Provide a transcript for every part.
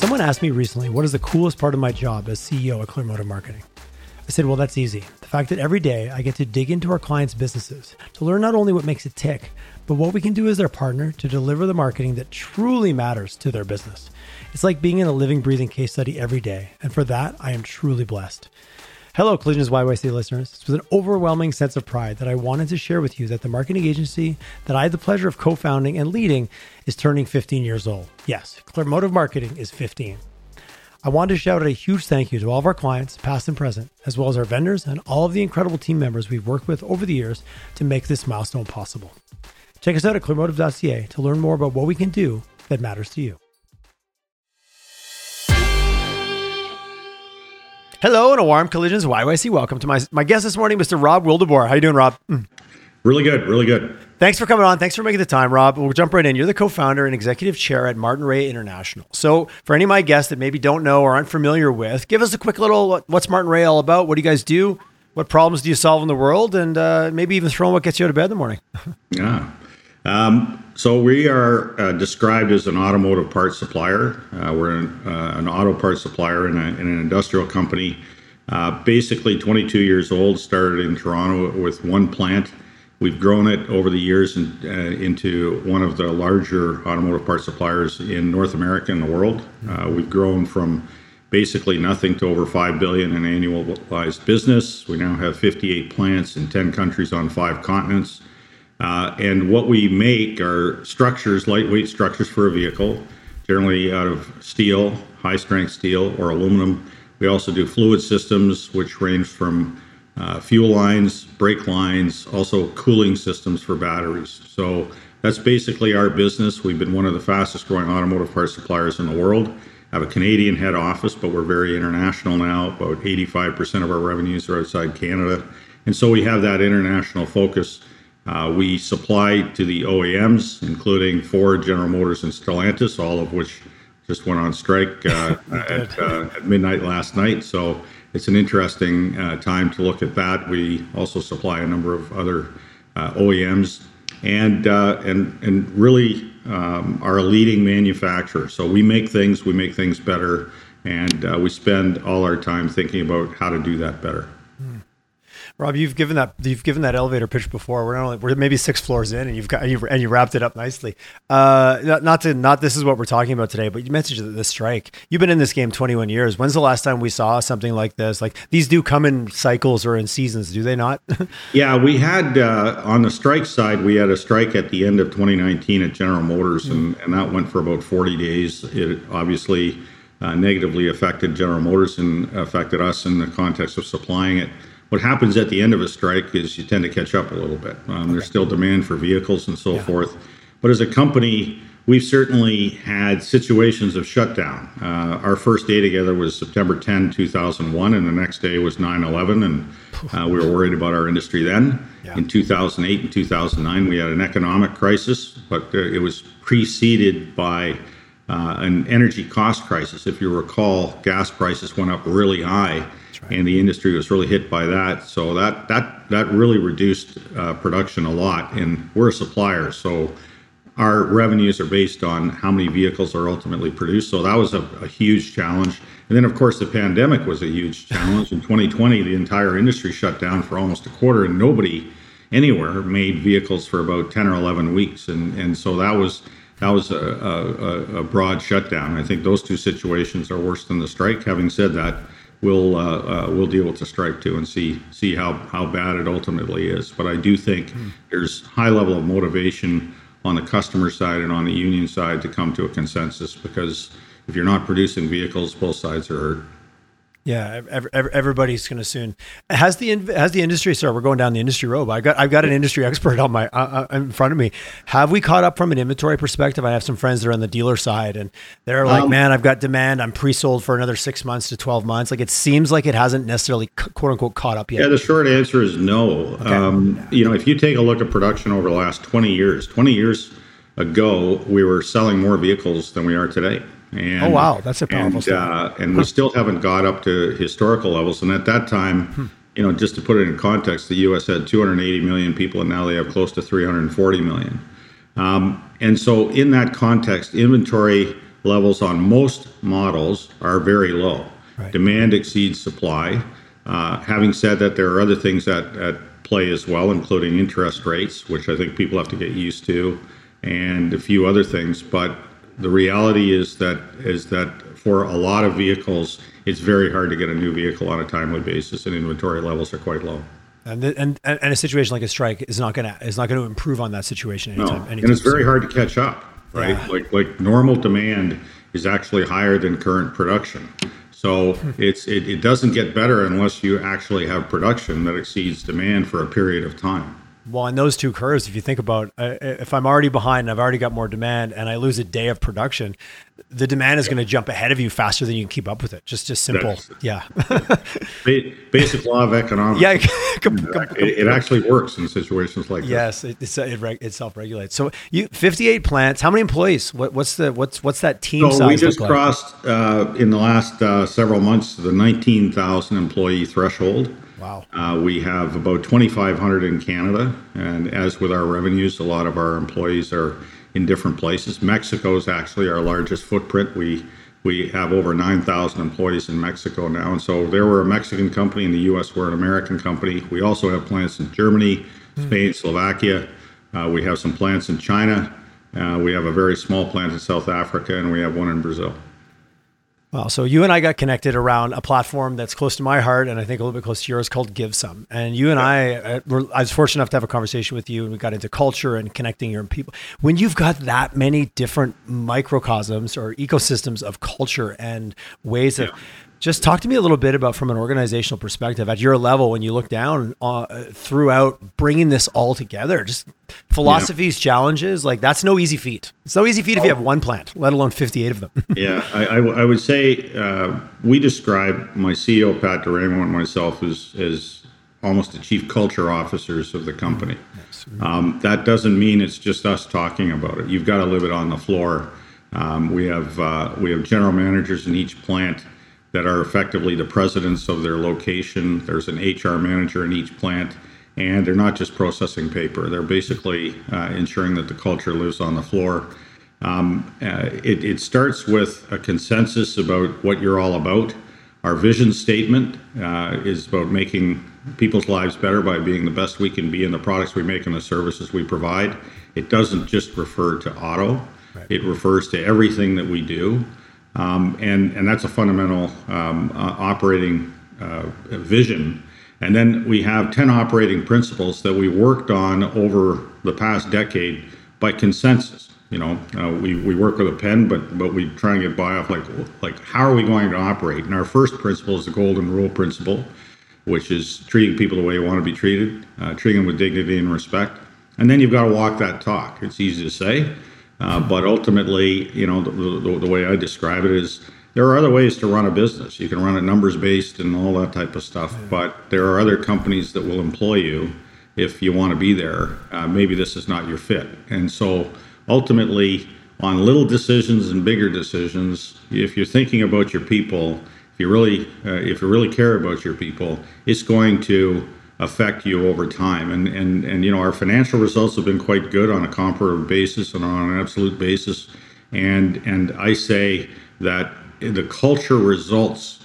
Someone asked me recently, what is the coolest part of my job as CEO at Clearmotive Marketing? I said, well, that's easy. The fact that every day I get to dig into our clients' businesses to learn not only what makes it tick, but what we can do as their partner to deliver the marketing that truly matters to their business. It's like being in a living, breathing case study every day. And for that, I am truly blessed. Hello, Collisions YYC listeners. It's with an overwhelming sense of pride that I wanted to share with you that the marketing agency that I had the pleasure of co founding and leading is turning 15 years old. Yes, Clearmotive Marketing is 15. I want to shout out a huge thank you to all of our clients, past and present, as well as our vendors and all of the incredible team members we've worked with over the years to make this milestone possible. Check us out at clearmotive.ca to learn more about what we can do that matters to you. Hello and a warm collisions YYC. Welcome to my my guest this morning, Mr. Rob Wildeboer. How you doing, Rob? Really good, really good. Thanks for coming on. Thanks for making the time, Rob. We'll jump right in. You're the co-founder and executive chair at Martinrea International. So, for any of my guests that maybe don't know or aren't familiar with, give us a quick little what's Martinrea all about? What do you guys do? What problems do you solve in the world? And uh, maybe even throw in what gets you out of bed in the morning. yeah. Um, so we are uh, described as an automotive parts supplier. Uh, we're an, uh, an, auto parts supplier in, a, in an industrial company. Uh, basically, 22 years old. Started in Toronto with one plant. We've grown it over the years in, uh, into one of the larger automotive parts suppliers in North America and the world. Uh, we've grown from basically nothing to over 5 billion in annualized business. We now have 58 plants in 10 countries on five continents. Uh, and what we make are structures, lightweight structures for a vehicle, generally out of steel, high strength steel or aluminum. We also do fluid systems, which range from uh, fuel lines, brake lines, also cooling systems for batteries. So that's basically our business. We've been one of the fastest growing automotive parts suppliers in the world. Have a Canadian head office, but we're very international now. About 85% of our revenues are outside Canada. And so we have that international focus. Uh, we supply to the OEMs, including Ford, General Motors, and Stellantis, all of which just went on strike uh, at, uh, at, midnight last night. So it's an interesting uh, time to look at that. We also supply a number of other uh, OEMs, and uh, and and really um, are a leading manufacturer. So we make things, we make things better, and we spend all our time thinking about how to do that better. Rob, you've given that you've given that elevator pitch before. We're only we're maybe six floors in, and you've got and you wrapped it up nicely. Uh, not, not to not this is what we're talking about today, but you mentioned the strike. You've been in this game 21 years. When's the last time we saw something like this? Like these do come in cycles or in seasons, do they not? yeah, we had uh, on the strike side, we had a strike at the end of 2019 at General Motors, mm and, and that went for about 40 days. It obviously uh, negatively affected General Motors and affected us in the context of supplying it what happens at the end of a strike is you tend to catch up a little bit. Um, okay. There's still demand for vehicles and so yeah. forth. But as a company, we've certainly had situations of shutdown. Uh, our first day together was September 10, 2001, and the next day was 9 11. And uh, we were worried about our industry then. Yeah. In 2008 and 2009, we had an economic crisis, but uh, it was preceded by uh, an energy cost crisis. If you recall, gas prices went up really high. And the industry was really hit by that. So that that that really reduced uh, production a lot. And we're a supplier, so our revenues are based on how many vehicles are ultimately produced. So that was a, a huge challenge. And then, of course, the pandemic was a huge challenge. In 2020, the entire industry shut down for almost a quarter, and nobody anywhere made vehicles for about 10 or 11 weeks. And and so that was that was a, a, a broad shutdown. I think those two situations are worse than the strike. Having said that, we'll uh, uh, we'll deal with the strike too and see see how how bad it ultimately is. But I do think mm. there's high level of motivation on the customer side and on the union side to come to a consensus because if you're not producing vehicles, both sides are hurt. Yeah, every, everybody's going to soon. Has the has the industry? Sorry, we're going down the industry road. I got I've got an industry expert on my uh, uh, in front of me. Have we caught up from an inventory perspective? I have some friends that are on the dealer side, and they're like, um, "Man, I've got demand. I'm pre-sold for another six months to twelve months." Like it seems like it hasn't necessarily quote unquote caught up yet. Yeah, the short answer is no. Okay. Um, you know, if you take a look at production over the last twenty years, twenty years ago, we were selling more vehicles than we are today. And, oh wow, that's a powerful. And, uh, and we still haven't got up to historical levels. And at that time, hmm. you know, just to put it in context, the U.S. had 280 million people, and now they have close to 340 million. Um, and so, in that context, inventory levels on most models are very low. Right. Demand exceeds supply. Uh, having said that, there are other things at, at play as well, including interest rates, which I think people have to get used to, and a few other things. But the reality is that is that for a lot of vehicles, it's very hard to get a new vehicle on a timely basis, and inventory levels are quite low. And, the, and and a situation like a strike is not gonna is not gonna improve on that situation anytime. No, anytime and it's very soon. hard to catch up, right? Yeah. Like like normal demand is actually higher than current production. So hmm. it's it, it doesn't get better unless you actually have production that exceeds demand for a period of time. Well, in those two curves, if you think about, uh, if I'm already behind and I've already got more demand, and I lose a day of production, the demand is going to jump ahead of you faster than you can keep up with it. Just, just simple. Yeah. Basic law of economics. yeah. It, it actually works in situations like this. yes, it, it, it self-regulates. So you 58 plants. How many employees? What, what's the what's what's that team So size we just look like? crossed uh, in the last uh, several months the 19,000 employee threshold. Wow. Uh, we have about 2,500 in Canada, and as with our revenues, a lot of our employees are in different places. Mexico is actually our largest footprint. We we have over 9,000 employees in Mexico now, and so there we're a Mexican company. In the U.S., we're an American company. We also have plants in Germany, Spain, Slovakia. Uh, we have some plants in China. Uh, we have a very small plant in South Africa, and we have one in Brazil. Wow. So you and I got connected around a platform that's close to my heart, and I think a little bit close to yours, called Give Some. And you and I, uh, were, I was fortunate enough to have a conversation with you, and we got into culture and connecting your people. When you've got that many different microcosms or ecosystems of culture and ways of just talk to me a little bit about from an organizational perspective at your level when you look down uh, throughout bringing this all together just philosophies challenges like that's no easy feat it's no easy feat if you have one plant let alone 58 of them Yeah, I, I, I would say uh, we describe my CEO Pat D'Eramo and myself as as almost the chief culture officers of the company. Um, that doesn't mean it's just us talking about it. You've got to live it on the floor. Um, we have uh, we have general managers in each plant that are effectively the presidents of their location. There's an HR manager in each plant, and they're not just processing paper. They're basically uh, ensuring that the culture lives on the floor. Um, uh, it, it starts with a consensus about what you're all about. Our vision statement uh, is about making people's lives better by being the best we can be in the products we make and the services we provide. It doesn't just refer to auto, it refers to everything that we do. Um, and, and that's a fundamental um, uh, operating uh, vision. And then we have 10 operating principles that we worked on over the past decade by consensus. You know, uh, we, we work with a pen, but but we try and get by off like like how are we going to operate? And our first principle is the golden rule principle, which is treating people the way you want to be treated, uh, treating them with dignity and respect. And then you've got to walk that talk. It's easy to say, uh, but ultimately, you know, the, the, the way I describe it is there are other ways to run a business. You can run it numbers based and all that type of stuff, but there are other companies that will employ you if you want to be there. Uh, maybe this is not your fit. And so ultimately, on little decisions and bigger decisions, if you're thinking about your people, if you really, uh, if you really care about your people, it's going to affect you over time. And, and, and, you know, our financial results have been quite good on a comparative basis and on an absolute basis. And, and I say that the culture results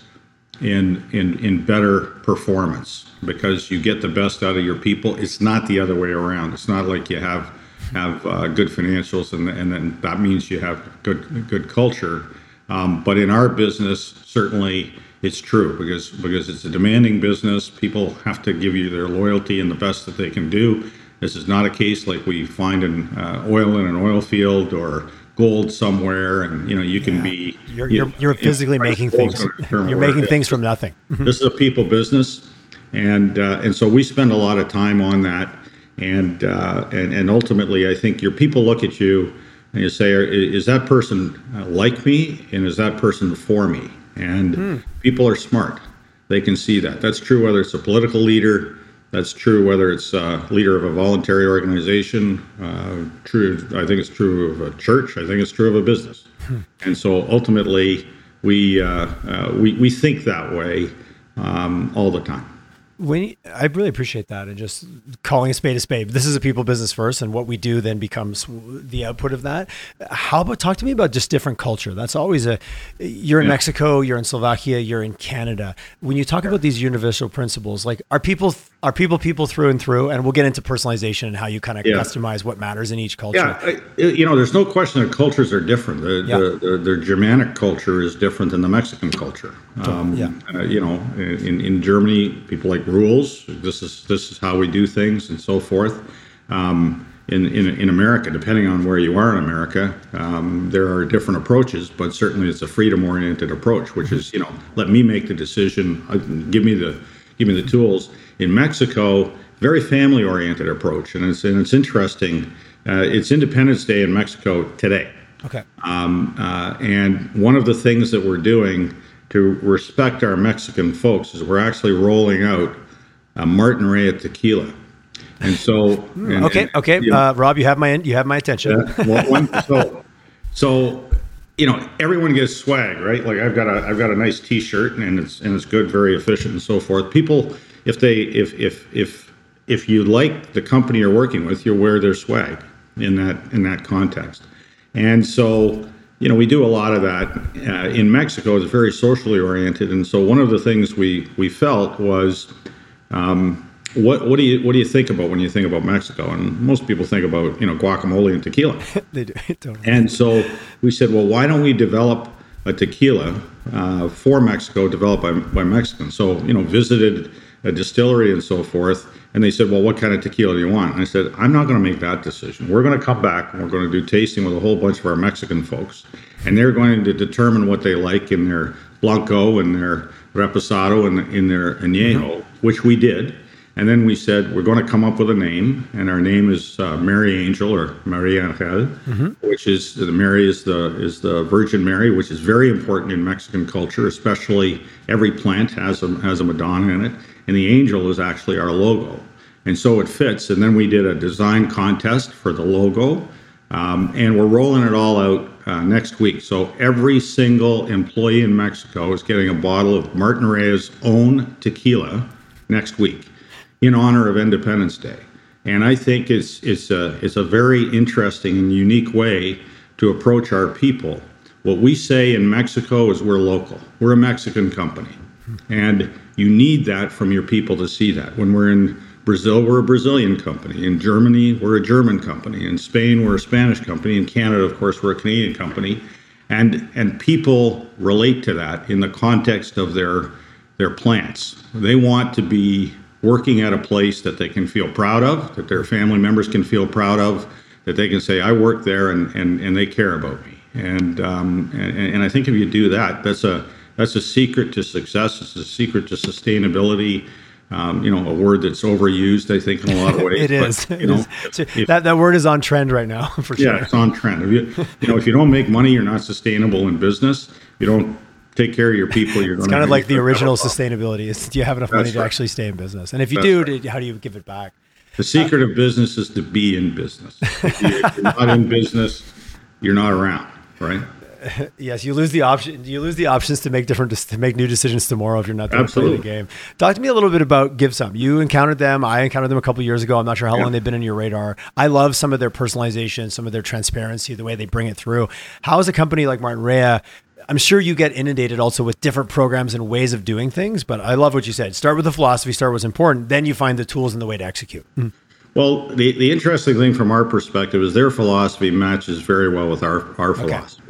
in, in, in better performance because you get the best out of your people. It's not the other way around. It's not like you have, have uh, good financials and, and then that means you have good, good culture. Um, but in our business, certainly it's true because because it's a demanding business. People have to give you their loyalty and the best that they can do. This is not a case like we find in uh, oil in an oil field or gold somewhere, and you know you can be you're, you you're, know, you're physically making things you're making it things from nothing this is a people business, and uh, and so we spend a lot of time on that, and uh, and and ultimately, I think your people look at you and you say, is that person uh, like me, and is that person for me? And people are smart; they can see that. That's true whether it's a political leader. That's true whether it's a leader of a voluntary organization. Uh, true, I think it's true of a church. I think it's true of a business. And so ultimately, we uh, uh, we we think that way um, all the time. When I really appreciate that and just calling a spade a spade. This is a people business first, and what we do then becomes the output of that. How about talk to me about just different culture? That's always a. You're in yeah. Mexico, you're in Slovakia, you're in Canada. When you talk about these universal principles, like are people are people people through and through? And we'll get into personalization and how you kind of yeah. customize what matters in each culture. Yeah, I, you know, there's no question that cultures are different. The, yeah. the, the, the Germanic culture is different than the Mexican culture. Um, yeah. Uh, you know, in, in Germany, people like rules. This is this is how we do things, and so forth. Um, in, in, in America, depending on where you are in America, um, there are different approaches, but certainly it's a freedom-oriented approach, which is you know let me make the decision, uh, give me the give me the tools. In Mexico, very family-oriented approach, and it's and it's interesting. Uh, it's Independence Day in Mexico today. Okay. Um, uh, and one of the things that we're doing to respect our Mexican folks is we're actually rolling out a Martinrea tequila. And so, and, okay, and, okay, you know, uh, Rob, you have my you have my attention. well, one, so, so, you know, everyone gets swag, right? Like I've got a I've got a nice T-shirt, and it's and it's good, very efficient, and so forth. People, if they if if if if you like the company you're working with, you wear their swag in that in that context. And so you know, we do a lot of that uh, in Mexico. It's very socially oriented, and so one of the things we we felt was, um, what what do you what do you think about when you think about Mexico? And most people think about you know guacamole and tequila. they do. Totally. And so we said, well, why don't we develop a tequila uh, for Mexico, developed by by Mexicans? So you know, visited a distillery and so forth and they said, Well, what kind of tequila do you want? And I said, I'm not going to make that decision. We're going to come back and we're going to do tasting with a whole bunch of our Mexican folks. And they're going to determine what they like in their Blanco and their Reposado and in their Añejo, mm-hmm. which we did. And then we said, We're going to come up with a name. And our name is uh, Mary Angel or Maria Angel, mm-hmm. which is the Mary is the, is the Virgin Mary, which is very important in Mexican culture, especially every plant has a, has a Madonna in it and the angel is actually our logo. And so it fits. And then we did a design contest for the logo, um, and we're rolling it all out uh, next week. So every single employee in Mexico is getting a bottle of Martinrea's own tequila next week in honor of Independence Day. And I think it's it's a it's a very interesting and unique way to approach our people. What we say in Mexico is we're local. We're a Mexican company. And you need that from your people to see that. When we're in Brazil, we're a Brazilian company. In Germany, we're a German company. In Spain, we're a Spanish company. In Canada, of course, we're a Canadian company. And and people relate to that in the context of their their plants. They want to be working at a place that they can feel proud of, that their family members can feel proud of, that they can say, I work there and, and, and they care about me. And, um, and, and I think if you do that, that's a that's a secret to success. It's a secret to sustainability. Um, you know, a word that's overused, I think, in a lot of ways. it is. But, you know, if, that that word is on trend right now, for sure. Yeah, it's on trend. If you, you know, if you don't make money, you're not sustainable in business. You don't take care of your people. You're it's kind of like the original sustainability. Is do you have enough that's money to actually stay in business? And if you that's do, right. how do you give it back? The secret uh, of business is to be in business. If you're not in business, you're not around, right? yes, you lose the option. You lose the options to make different to make new decisions tomorrow if you're not there Absolutely. playing the game. Talk to me a little bit about Give Some. You encountered them. I encountered them a couple years ago. I'm not sure how yeah. long they've been in your radar. I love some of their personalization, some of their transparency, the way they bring it through. How is a company like Martinrea? I'm sure you get inundated also with different programs and ways of doing things, but I love what you said. Start with the philosophy, start what's important, then you find the tools and the way to execute. Mm. Well, the, the interesting thing from our perspective is their philosophy matches very well with our, our philosophy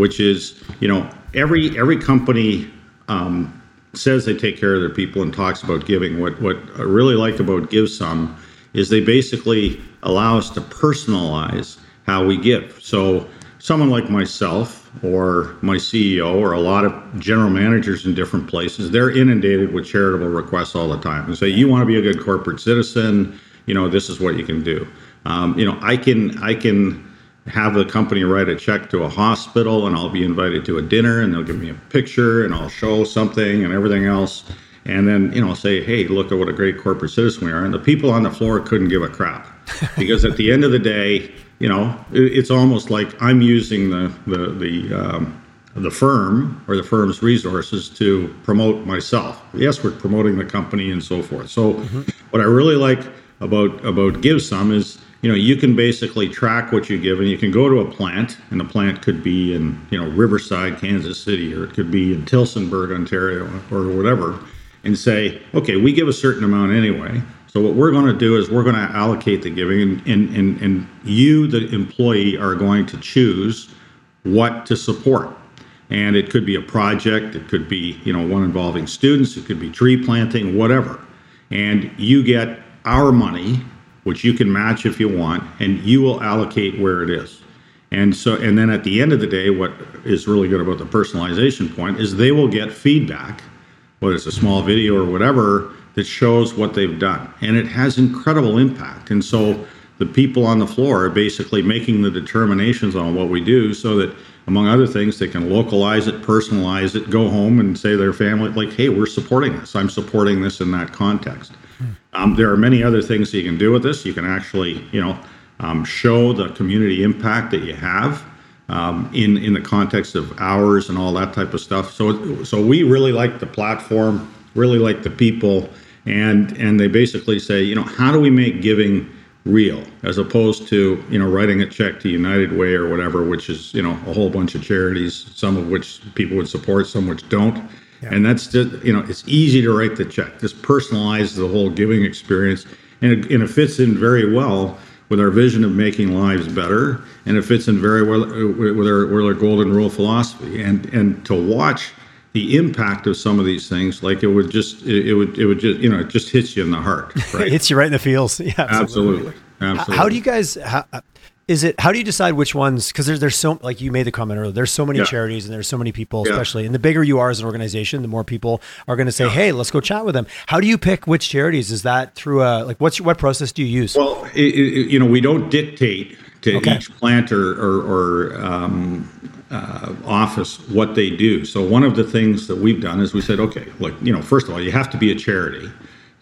which is you know every every company um, says they take care of their people and talks about giving. What what I really like about Give Some is they basically allow us to personalize how we give. So someone like myself or my CEO or a lot of general managers in different places, they're inundated with charitable requests all the time and say, you want to be a good corporate citizen, you know, this is what you can do. Um, you know, I can I can have the company write a check to a hospital and I'll be invited to a dinner and they'll give me a picture and I'll show something and everything else. And then, you know, say, hey, look at what a great corporate citizen we are. And the people on the floor couldn't give a crap because at the end of the day, you know, it's almost like I'm using the, the, the, um, the firm or the firm's resources to promote myself. Yes, we're promoting the company and so forth. So, mm-hmm. what I really like about about Give Some is you know you can basically track what you give and you can go to a plant and the plant could be in you know riverside kansas city or it could be in tillsonburg ontario or whatever and say okay we give a certain amount anyway so what we're going to do is we're going to allocate the giving and, and, and, and you the employee are going to choose what to support. And it could be a project it could be you know one involving students it could be tree planting whatever. And you get our money which you can match if you want, and you will allocate where it is. And so, and then at the end of the day, what is really good about the personalization point is they will get feedback, whether it's a small video or whatever, that shows what they've done. And it has incredible impact. And so the people on the floor are basically making the determinations on what we do so that, among other things, they can localize it, personalize it, go home and say to their family, like, hey, we're supporting this. I'm supporting this in that context. Um, there are many other things you can do with this. You can actually, you know, um, show the community impact that you have um, in in the context of hours and all that type of stuff. So so we really like the platform, really like the people, and and they basically say, you know, how do we make giving real as opposed to you know writing a check to United Way or whatever, which is you know a whole bunch of charities, some of which people would support, some which don't. Yeah. And that's just, you know, it's easy to write the check. This personalizes the whole giving experience. And it, and it fits in very well with our vision of making lives better. And it fits in very well uh, with our, with our golden rule philosophy. And, and to watch the impact of some of these things, like it would just, it, it would, it would just, you know, it just hits you in the heart. Right? it hits you right in the feels. Yeah, absolutely. absolutely. absolutely. How do you guys, how, is it how do you decide which ones because there's there's so like you made the comment earlier there's so many yeah. charities and there's so many people especially and the bigger you are as an organization the more people are going to say yeah. hey let's go chat with them how do you pick which charities is that through a like what's what process do you use well it, it, you know we don't dictate to okay. each plant or or, or um, uh, office what they do so one of the things that we've done is we said okay like you know first of all you have to be a charity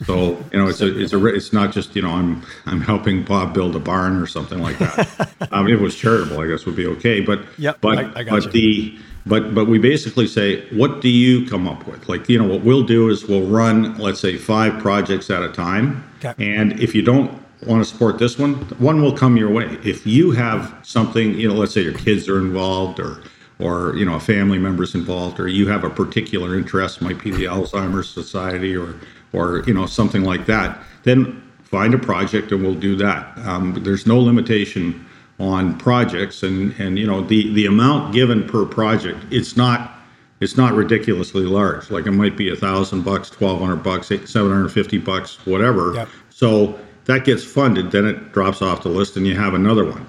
so you know, it's a it's a it's not just you know I'm I'm helping Bob build a barn or something like that. I um, it was charitable, I guess would be okay. But yep, but I, I but you. the but but we basically say, what do you come up with? Like you know, what we'll do is we'll run let's say five projects at a time, okay. and if you don't want to support this one, one will come your way. If you have something, you know, let's say your kids are involved or or you know a family member's involved or you have a particular interest might be the alzheimer's society or or you know something like that, then find a project and we'll do that. Um, there's no limitation on projects, and and you know the the amount given per project, it's not it's not ridiculously large. Like it might be a thousand bucks, twelve hundred bucks, seven hundred fifty bucks, whatever. Yep. So that gets funded, then it drops off the list, and you have another one.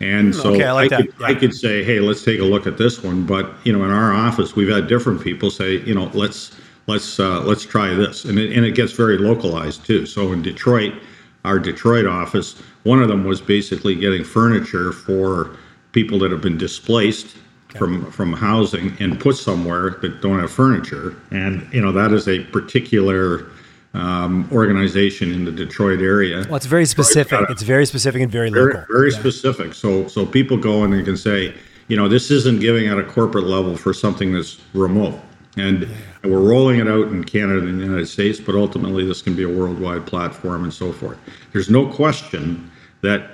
And so okay, I, like I, could, yeah. I could say, hey, let's take a look at this one. But you know, in our office, we've had different people say, you know, let's let's uh, let's try this, and it, and it gets very localized too. So in Detroit, our Detroit office, one of them was basically getting furniture for people that have been displaced from from housing and put somewhere that don't have furniture, and you know that is a particular um, organization in the Detroit area. Well, it's very specific. It's very specific and very, very local. Very yeah. specific. So so people go and they can say, you know, this isn't giving at a corporate level for something that's remote. And, we're rolling it out in Canada and the United States, but ultimately this can be a worldwide platform and so forth. There's no question that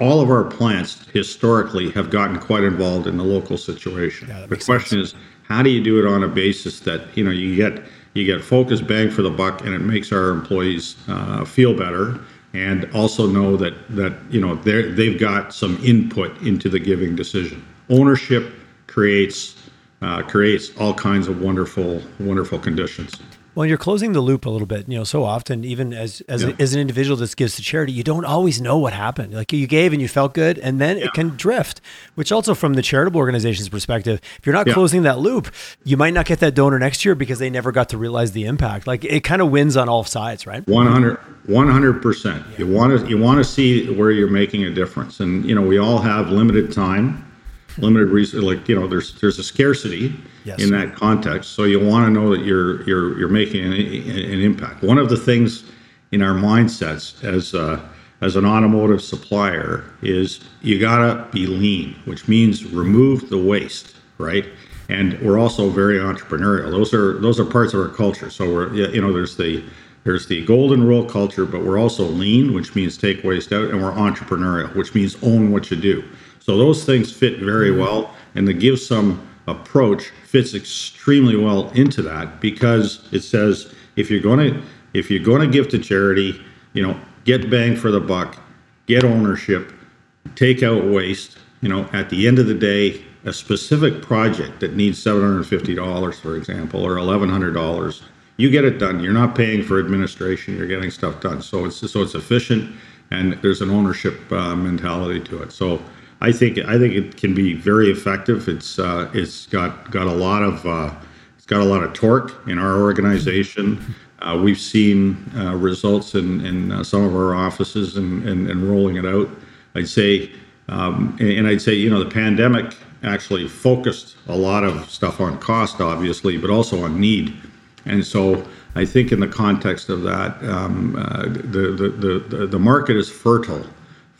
all of our plants historically have gotten quite involved in the local situation. Yeah, the question sense. is, how do you do it on a basis that you know you get you get focused bang for the buck, and it makes our employees uh, feel better, and also know that that you know they they've got some input into the giving decision. Ownership creates uh, creates all kinds of wonderful, wonderful conditions. Well, you're closing the loop a little bit. You know, so often, even as as, yeah. a, as an individual that gives to charity, you don't always know what happened. Like you gave and you felt good, and then yeah. it can drift. Which also, from the charitable organization's perspective, if you're not yeah. closing that loop, you might not get that donor next year because they never got to realize the impact. Like it kind of wins on all sides, right? 100 percent. You want to you want to see where you're making a difference, and you know we all have limited time limited reason like you know there's there's a scarcity yes. in that context so you want to know that you're you're you're making an, an impact one of the things in our mindsets as uh, as an automotive supplier is you gotta be lean which means remove the waste right and we're also very entrepreneurial. Those are those are parts of our culture. So we're you know there's the there's the golden rule culture, but we're also lean, which means take waste out, and we're entrepreneurial, which means own what you do. So those things fit very well, and the give some approach fits extremely well into that because it says if you're going to if you're going to give to charity, you know, get bang for the buck, get ownership, take out waste. You know, at the end of the day, a specific project that needs $750, for example, or $1,100, you get it done. You're not paying for administration. You're getting stuff done. So it's so it's efficient, and there's an ownership uh, mentality to it. So I think I think it can be very effective. It's uh, it's got got a lot of uh, it's got a lot of torque in our organization. Uh, we've seen uh, results in, in uh, some of our offices and, and, and, rolling it out. I'd say, um, and I'd say, you know, the pandemic actually focused a lot of stuff on cost, obviously, but also on need. And so I think in the context of that, um, uh, the, the, the, the market is fertile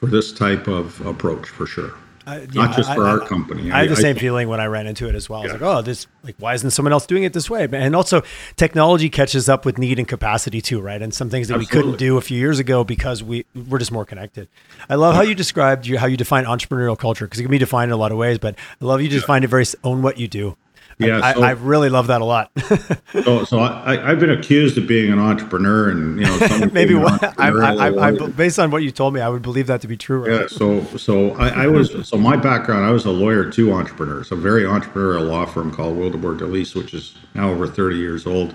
for this type of approach for sure. Uh, yeah, Not just for I, our I, company. I, I had the same feeling when I ran into it as well. Yeah. I was like, oh, this like why isn't someone else doing it this way? And also, technology catches up with need and capacity too, right? And some things that Absolutely. we couldn't do a few years ago because we we're just more connected. I love how you described you, how you define entrepreneurial culture because it can be defined in a lot of ways, but I love you just yeah. find it very own what you do. Yeah, I, so, I, really love that a lot. so, so I, have been accused of being an entrepreneur, and you know, maybe what, I, I, based on what you told me, I would believe that to be true. Right? Yeah. So, so I, was so my background, I was a lawyer to entrepreneurs, a very entrepreneurial law firm called Wildeboer Dellelce, which is now over 30 years old,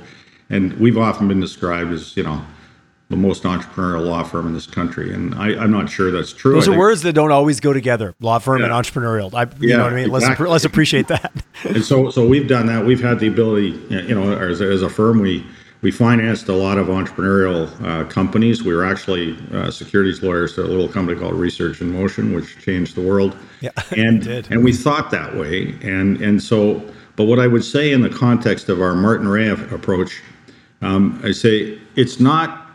and we've often been described as you know the most entrepreneurial law firm in this country, and I, am not sure that's true. Those are words that don't always go together: law firm yeah. and entrepreneurial. I, you yeah, know what I mean? Exactly. Let's let's appreciate that. and so, so we've done that. We've had the ability, you know, as, as a firm, we we financed a lot of entrepreneurial uh, companies. We were actually uh, securities lawyers to a little company called Research in Motion, which changed the world. Yeah, and and we thought that way, and and so. But what I would say in the context of our Martinrea approach, um, I say it's not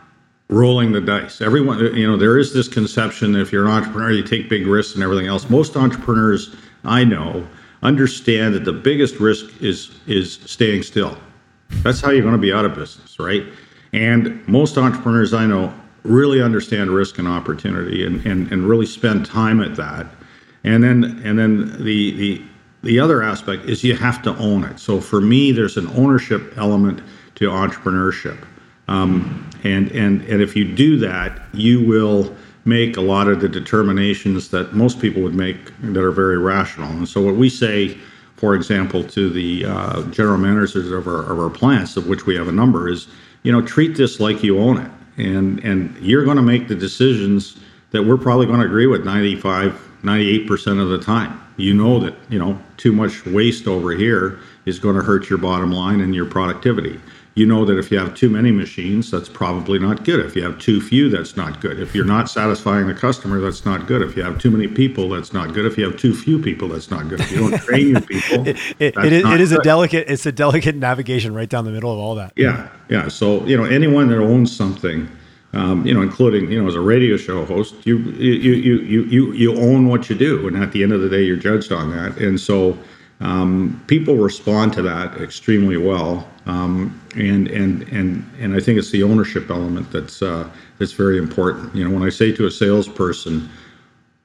rolling the dice. Everyone, you know, there is this conception that if you're an entrepreneur, you take big risks and everything else. Most entrepreneurs I know understand that the biggest risk is is staying still. That's how you're going to be out of business, right? And most entrepreneurs I know really understand risk and opportunity and, and, and really spend time at that. And then and then the the the other aspect is you have to own it. So for me, there's an ownership element to entrepreneurship. Um, and, and, and if you do that, you will make a lot of the determinations that most people would make that are very rational. And so, what we say, for example, to the uh, general managers of our, of our plants, of which we have a number, is you know treat this like you own it, and and you're going to make the decisions that we're probably going to agree with 95, 98 percent of the time. You know that you know too much waste over here is going to hurt your bottom line and your productivity you know that if you have too many machines, that's probably not good. If you have too few, that's not good. If you're not satisfying the customer, that's not good. If you have too many people, that's not good. If you have too few people, that's not good. If you don't train your people, it, it, it is, it is a delicate it's a delicate navigation right down the middle of all that. Yeah, yeah. So you know, anyone that owns something. Um, you know, including you know, as a radio show host, you you you you you you own what you do, and at the end of the day, you're judged on that. And so, um, people respond to that extremely well, um, and and and and I think it's the ownership element that's uh, that's very important. You know, when I say to a salesperson,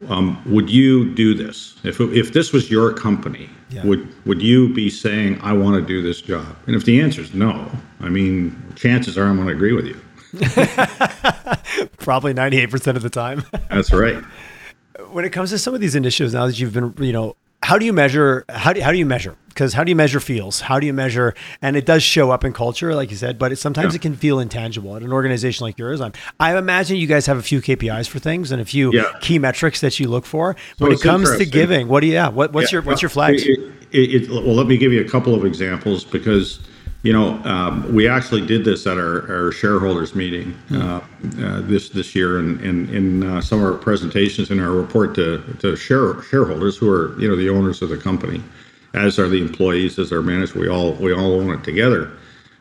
um, "Would you do this? If if this was your company, yeah. would would you be saying I want to do this job?" And if the answer is no, I mean, chances are I'm going to agree with you. Probably 98% of the time. That's right. When it comes to some of these initiatives, now that you've been, you know, how do you measure how do, how do you measure because how do you measure feels how do you measure and it does show up in culture like you said but it, sometimes yeah. it can feel intangible at an organization like yours I'm, i imagine you guys have a few kpis for things and a few yeah. key metrics that you look for so when it comes to giving what do you yeah what, what's yeah. your what's your flags it, it, well let me give you a couple of examples because you know, um, we actually did this at our, our shareholders meeting uh, uh, this this year, and in, in, in uh, some of our presentations in our report to to share, shareholders who are you know the owners of the company, as are the employees, as our managers. We all we all own it together.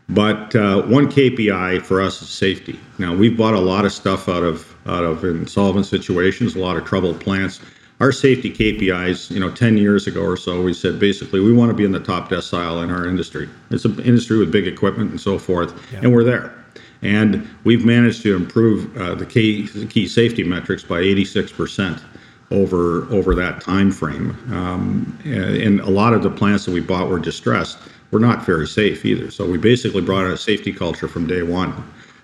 But uh, one KPI for us is safety. Now we've bought a lot of stuff out of out of insolvent situations, a lot of troubled plants. our safety KPIs, you know, 10 years ago or so, we said basically we want to be in the top decile in our industry. It's an industry with big equipment and so forth, yeah. and we're there. And we've managed to improve uh, the key, key safety metrics by 86% over over that time frame. Um, and a lot of the plants that we bought were distressed were not very safe either. So we basically brought a safety culture from day one.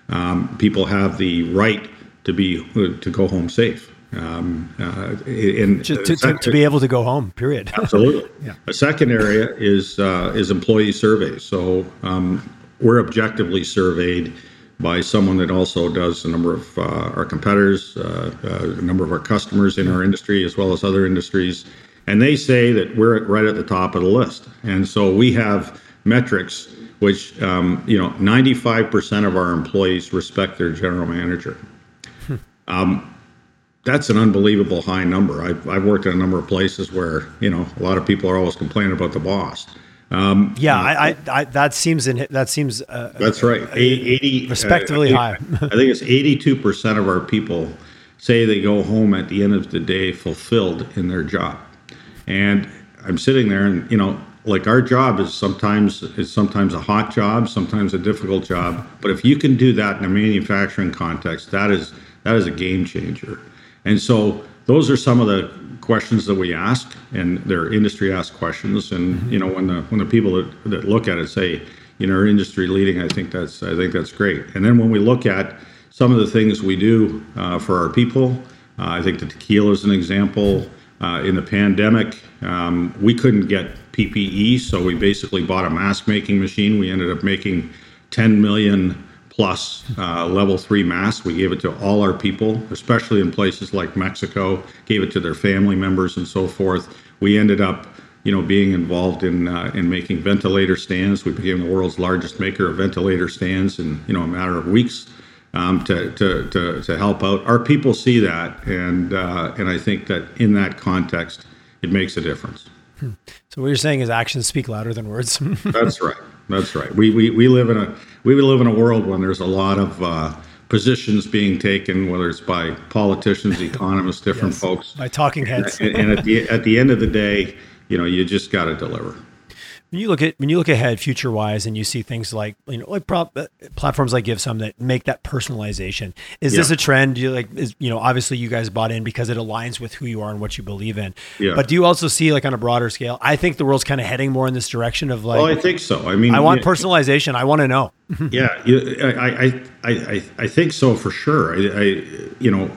Um, people have the right to be to go home safe. Um, uh, in, to, to, to, be able to go home. Period. absolutely. yeah. A second area is uh, is employee surveys. So um, we're objectively surveyed by someone that also does a number of uh, our competitors, uh, uh, a number of our customers in our industry, as well as other industries. And they say that we're right at the top of the list. And so we have metrics which, um, you know, 95% of our employees respect their general manager. Hmm. Um, that's an unbelievable high number. I've, I've worked in a number of places where, you know, a lot of people are always complaining about the boss. Um, yeah, I, I, I, that seems in that seems uh, that's right. 80 respectively uh, I high. I think it's 82 percent of our people say they go home at the end of the day fulfilled in their job, and I'm sitting there and you know like our job is sometimes is sometimes a hot job, sometimes a difficult job, but if you can do that in a manufacturing context, that is that is a game changer, and so those are some of the questions that we ask, and they're industry asked questions. And mm-hmm. you know, when the when the people that, that look at it say, you know, industry leading, I think that's I think that's great. And then when we look at some of the things we do uh, for our people, uh, I think the tequila is an example. Uh, in the pandemic, um, we couldn't get PPE, so we basically bought a mask making machine. We ended up making 10 million plus uh, level three masks. We gave it to all our people, especially in places like Mexico, gave it to their family members and so forth. We ended up, you know, being involved in uh, in making ventilator stands. We became the world's largest maker of ventilator stands in you know a matter of weeks. Um, to, to, to, to help out. Our people see that, and uh, and I think that in that context, it makes a difference. Hmm. So what you're saying is actions speak louder than words. That's right. That's right. We, we we live in a we live in a world when there's a lot of uh, positions being taken, whether it's by politicians, economists, different yes, folks, by talking heads. and, and at the at the end of the day, you know, you just got to deliver when you look at when you look ahead future wise and you see things like you know like prop, uh, platforms like GiveSome that make that personalization is yeah. this a trend? You like is you know obviously you guys bought in because it aligns with who you are and what you believe in. Yeah. but do you also see like on a broader scale i think the world's kind of heading more in this direction of like well i think so. I mean i want yeah, personalization. I want to know. Yeah. I, I i i think so for sure. I, I you know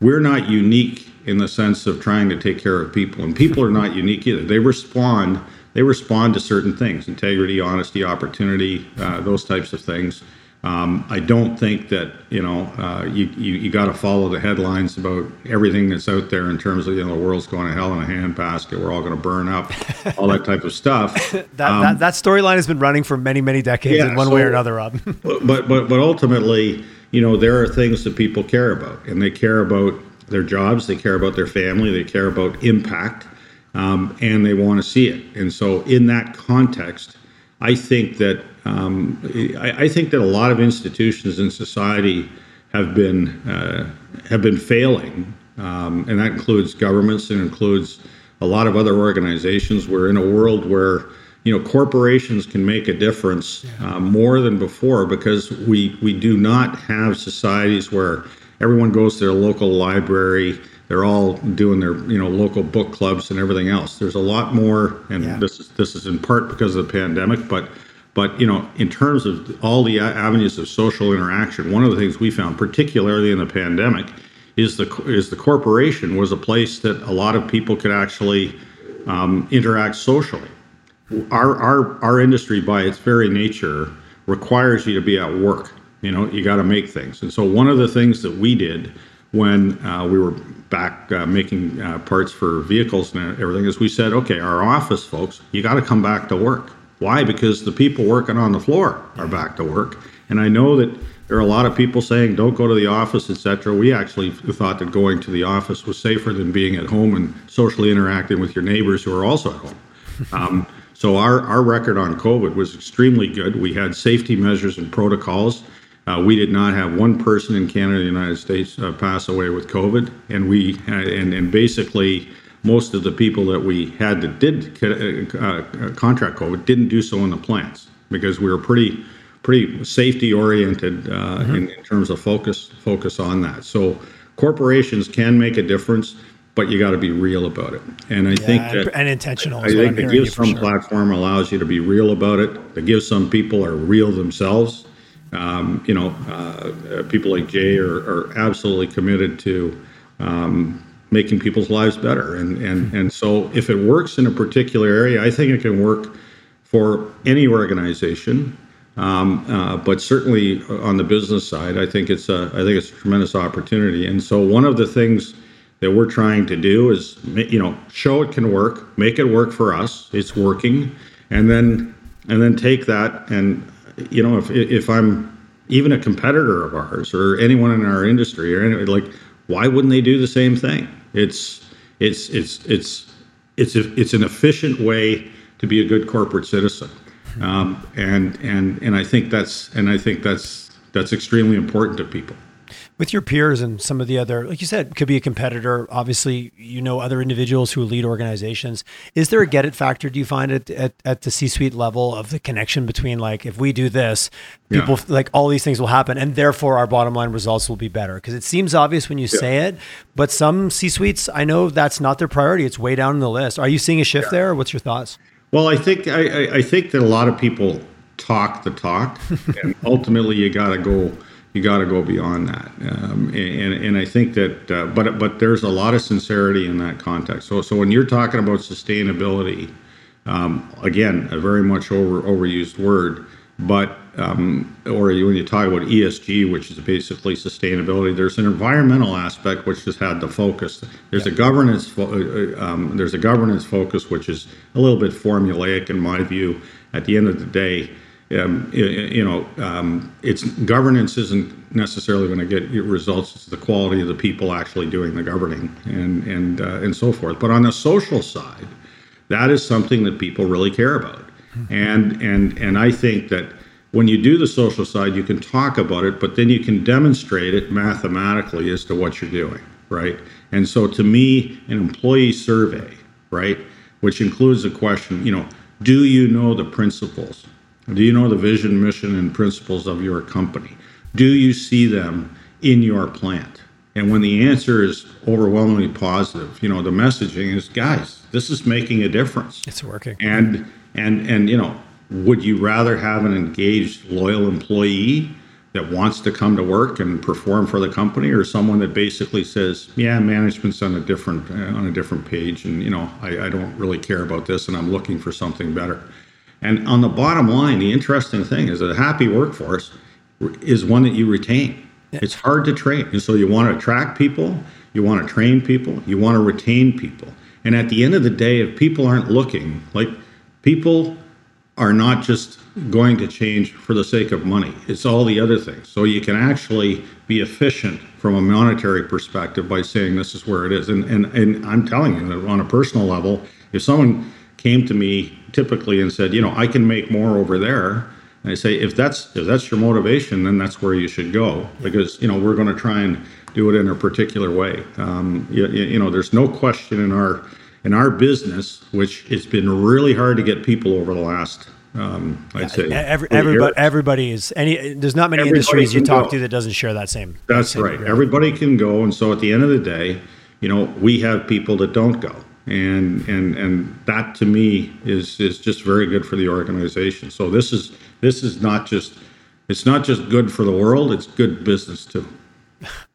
we're not unique in the sense of trying to take care of people and people are not unique either. They respond they respond to certain things integrity, honesty, opportunity, uh, those types of things. Um, I don't think that you know uh, you you, you got to follow the headlines about everything that's out there in terms of you know the world's going to hell in a handbasket. We're all going to burn up, all that type of stuff. that um, that, that storyline has been running for many many decades yeah, in one so, way or another, Rob. but but but ultimately, you know, there are things that people care about, and they care about their jobs, they care about their family, they care about impact um, and they want to see it. And so, in that context, I think that um, I, I, think that a lot of institutions in society have been uh, have been failing, um, and that includes governments and includes a lot of other organizations. We're in a world where you know corporations can make a difference uh, more than before because we we do not have societies where everyone goes to their local library they're all doing their you know local book clubs and everything else. There's a lot more, and yeah. this is this is in part because of the pandemic, but but you know in terms of all the avenues of social interaction, one of the things we found, particularly in the pandemic, is the is the corporation was a place that a lot of people could actually um, interact socially. Our our our industry, by its very nature, requires you to be at work. You know, you got to make things, and so one of the things that we did when uh, we were back uh, making uh, parts for vehicles and everything is we said, okay, our office folks, you got to come back to work. Why? Because the people working on the floor are back to work. And I know that there are a lot of people saying don't go to the office, etc. We actually thought that going to the office was safer than being at home and socially interacting with your neighbors who are also at home. Um, so our, our record on COVID was extremely good. We had safety measures and protocols Uh, we did not have one person in Canada, the United States, uh, pass away with COVID, and we uh, and and basically most of the people that we had that did uh, uh, contract COVID didn't do so in the plants because we were pretty pretty safety oriented uh, mm-hmm. in, in, terms of focus focus on that. So corporations can make a difference, but you got to be real about it. And I yeah, think that and intentional. I think the Give Some sure. platform allows you to be real about it. The Give Some people are real themselves. Um, you know, uh, people like Jay are, are absolutely committed to um, making people's lives better. And and and so if it works in a particular area, I think it can work for any organization. Um, uh, but certainly on the business side, I think it's a I think it's a tremendous opportunity. And so one of the things that we're trying to do is you know show it can work, make it work for us. It's working, and then and then take that and you know if if I'm even a competitor of ours or anyone in our industry or any, like why wouldn't they do the same thing? It's it's it's it's it's a, it's an efficient way to be a good corporate citizen, um, and and and I think that's and I think that's that's extremely important to people with your peers and some of the other, like you said, could be a competitor. Obviously, you know other individuals who lead organizations. Is there a get it factor? Do you find it at, at the C suite level of the connection between like if we do this, people yeah. like all these things will happen, and therefore our bottom line results will be better? Because it seems obvious when you yeah. say it, but some C suites, I know that's not their priority. It's way down in the list. Are you seeing a shift yeah. there? what's your thoughts? Well, I think I, I think that a lot of people talk the talk, and ultimately you got to go you got to go beyond that. Um, and, and I think that, uh, but but there's a lot of sincerity in that context. So so when you're talking about sustainability, um, again, a very much over overused word, but um, or when you talk about ESG, which is basically sustainability, there's an environmental aspect which has had the focus. There's yeah. a governance fo- uh, um, there's a governance focus which is a little bit formulaic in my view. At the end of the day um, you know, um, it's governance isn't necessarily going to get results. It's the quality of the people actually doing the governing and and uh, and so forth. But on the social side, that is something that people really care about. And and and I think that when you do the social side, you can talk about it, but then you can demonstrate it mathematically as to what you're doing, right? And so, to me, an employee survey, right, which includes a question, you know, do you know the principles? Do you know the vision, mission, and principles of your company? Do you see them in your plant? And when the answer is overwhelmingly positive, you know, the messaging is, guys, this is making a difference. It's working. And and and you know, would you rather have an engaged, loyal employee that wants to come to work and perform for the company, or someone that basically says, "Yeah, management's on a different on a different page, and you know, I, I don't really care about this, and I'm looking for something better." And on the bottom line, the interesting thing is that a happy workforce is one that you retain. It's hard to train. And so you want to attract people, you want to train people, you want to retain people. And at the end of the day, if people aren't looking, like people are not just going to change for the sake of money, it's all the other things. So you can actually be efficient from a monetary perspective by saying this is where it is. And, and, and I'm telling you that on a personal level, if someone came to me typically and said, you know, I can make more over there. And I say, if that's if that's your motivation, then that's where you should go because you know we're going to try and do it in a particular way. Um, you, you know, there's no question in our in our business, which it's been really hard to get people over the last um, I'd say every, everybody, everybody is any. There's not many everybody industries you talk go. to that doesn't share that same. That's same right. Everybody can go, and so at the end of the day, you know, we have people that don't go, and and and that to me is is just very good for the organization. So this is this is not just it's not just good for the world; it's good business too.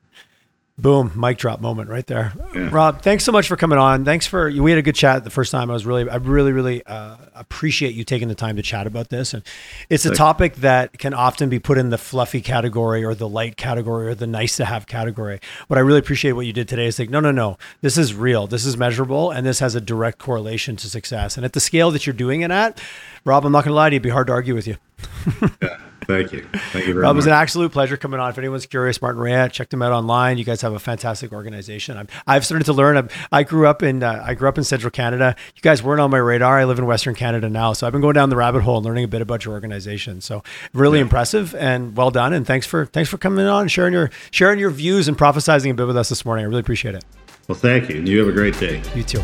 Boom, mic drop moment right there. Yeah. Rob, thanks so much for coming on. Thanks for we had a good chat the first time. I was really I really really uh, appreciate you taking the time to chat about this and it's a topic that can often be put in the fluffy category or the light category or the nice to have category. What I really appreciate what you did today is like no no no, this is real. This is measurable and this has a direct correlation to success. And at the scale that you're doing it at, Rob, I'm not going to lie to you, it'd be hard to argue with you. yeah. Thank you. Thank you very much. it was an absolute pleasure coming on. If anyone's curious, Martinrea, check them out online. You guys have a fantastic organization. I'm, I've started to learn. I've, I grew up in uh, I grew up in Central Canada. You guys weren't on my radar. I live in Western Canada now, so I've been going down the rabbit hole and learning a bit about your organization. So really impressive and well done. And thanks for thanks for coming on, and sharing your sharing your views and prophesizing a bit with us this morning. I really appreciate it. well, thank you. And you have a great day. You too.